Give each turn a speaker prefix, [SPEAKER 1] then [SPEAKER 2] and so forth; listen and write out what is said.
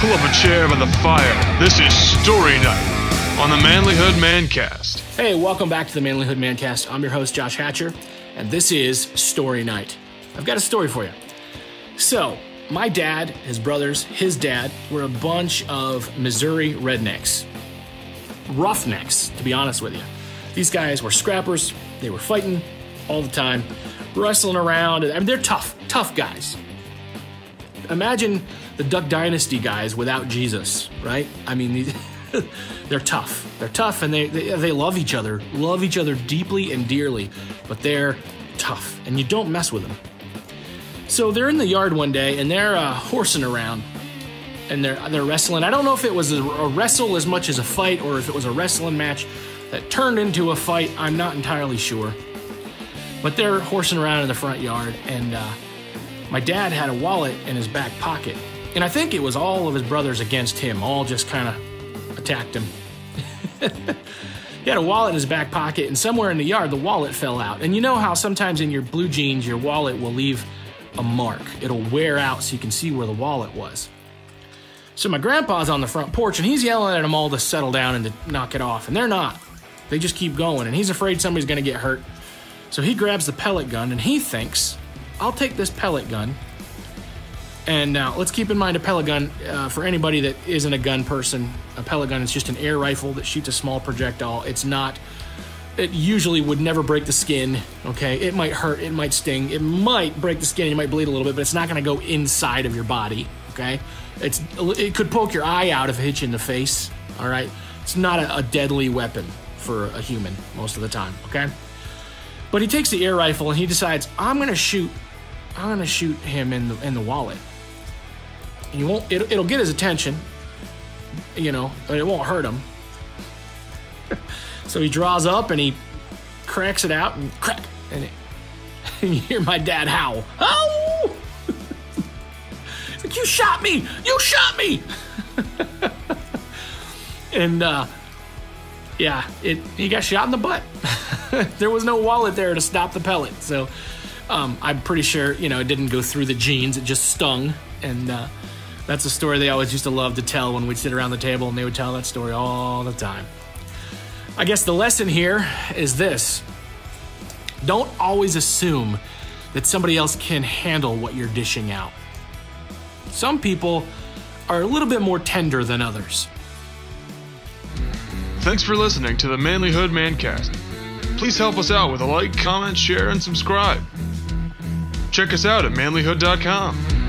[SPEAKER 1] Pull up a chair by the fire. This is Story Night on the Manlihood Mancast.
[SPEAKER 2] Hey, welcome back to the Manlihood Mancast. I'm your host, Josh Hatcher, and this is Story Night. I've got a story for you. So, my dad, his brothers, his dad were a bunch of Missouri rednecks. Roughnecks, to be honest with you. These guys were scrappers, they were fighting all the time, wrestling around. I mean, they're tough, tough guys. Imagine the Duck Dynasty guys without Jesus, right? I mean, they're tough. They're tough and they, they, they love each other, love each other deeply and dearly, but they're tough and you don't mess with them. So they're in the yard one day and they're uh, horsing around and they're they're wrestling. I don't know if it was a, a wrestle as much as a fight or if it was a wrestling match that turned into a fight. I'm not entirely sure. But they're horsing around in the front yard and uh, my dad had a wallet in his back pocket. And I think it was all of his brothers against him, all just kind of attacked him. he had a wallet in his back pocket, and somewhere in the yard, the wallet fell out. And you know how sometimes in your blue jeans, your wallet will leave a mark, it'll wear out so you can see where the wallet was. So my grandpa's on the front porch, and he's yelling at them all to settle down and to knock it off. And they're not. They just keep going, and he's afraid somebody's to get hurt. So he grabs the pellet gun, and he thinks I'll take this pellet gun. And now let's keep in mind a pellet gun uh, for anybody that isn't a gun person. A pellet gun is just an air rifle that shoots a small projectile. It's not. It usually would never break the skin. Okay, it might hurt, it might sting, it might break the skin, you might bleed a little bit, but it's not going to go inside of your body. Okay, it's it could poke your eye out if it hits you in the face. All right, it's not a, a deadly weapon for a human most of the time. Okay. But he takes the air rifle and he decides, I'm gonna shoot, I'm gonna shoot him in the in the wallet. He won't. It, it'll get his attention, you know, it won't hurt him. so he draws up and he cracks it out and crack, and, it, and you hear my dad howl. Oh! like you shot me! You shot me! and uh, yeah, it he got shot in the butt. there was no wallet there to stop the pellet, so um, I'm pretty sure you know it didn't go through the jeans; it just stung. And uh, that's a story they always used to love to tell when we'd sit around the table, and they would tell that story all the time. I guess the lesson here is this: don't always assume that somebody else can handle what you're dishing out. Some people are a little bit more tender than others.
[SPEAKER 1] Thanks for listening to the Manlihood Mancast. Please help us out with a like, comment, share, and subscribe. Check us out at manlihood.com.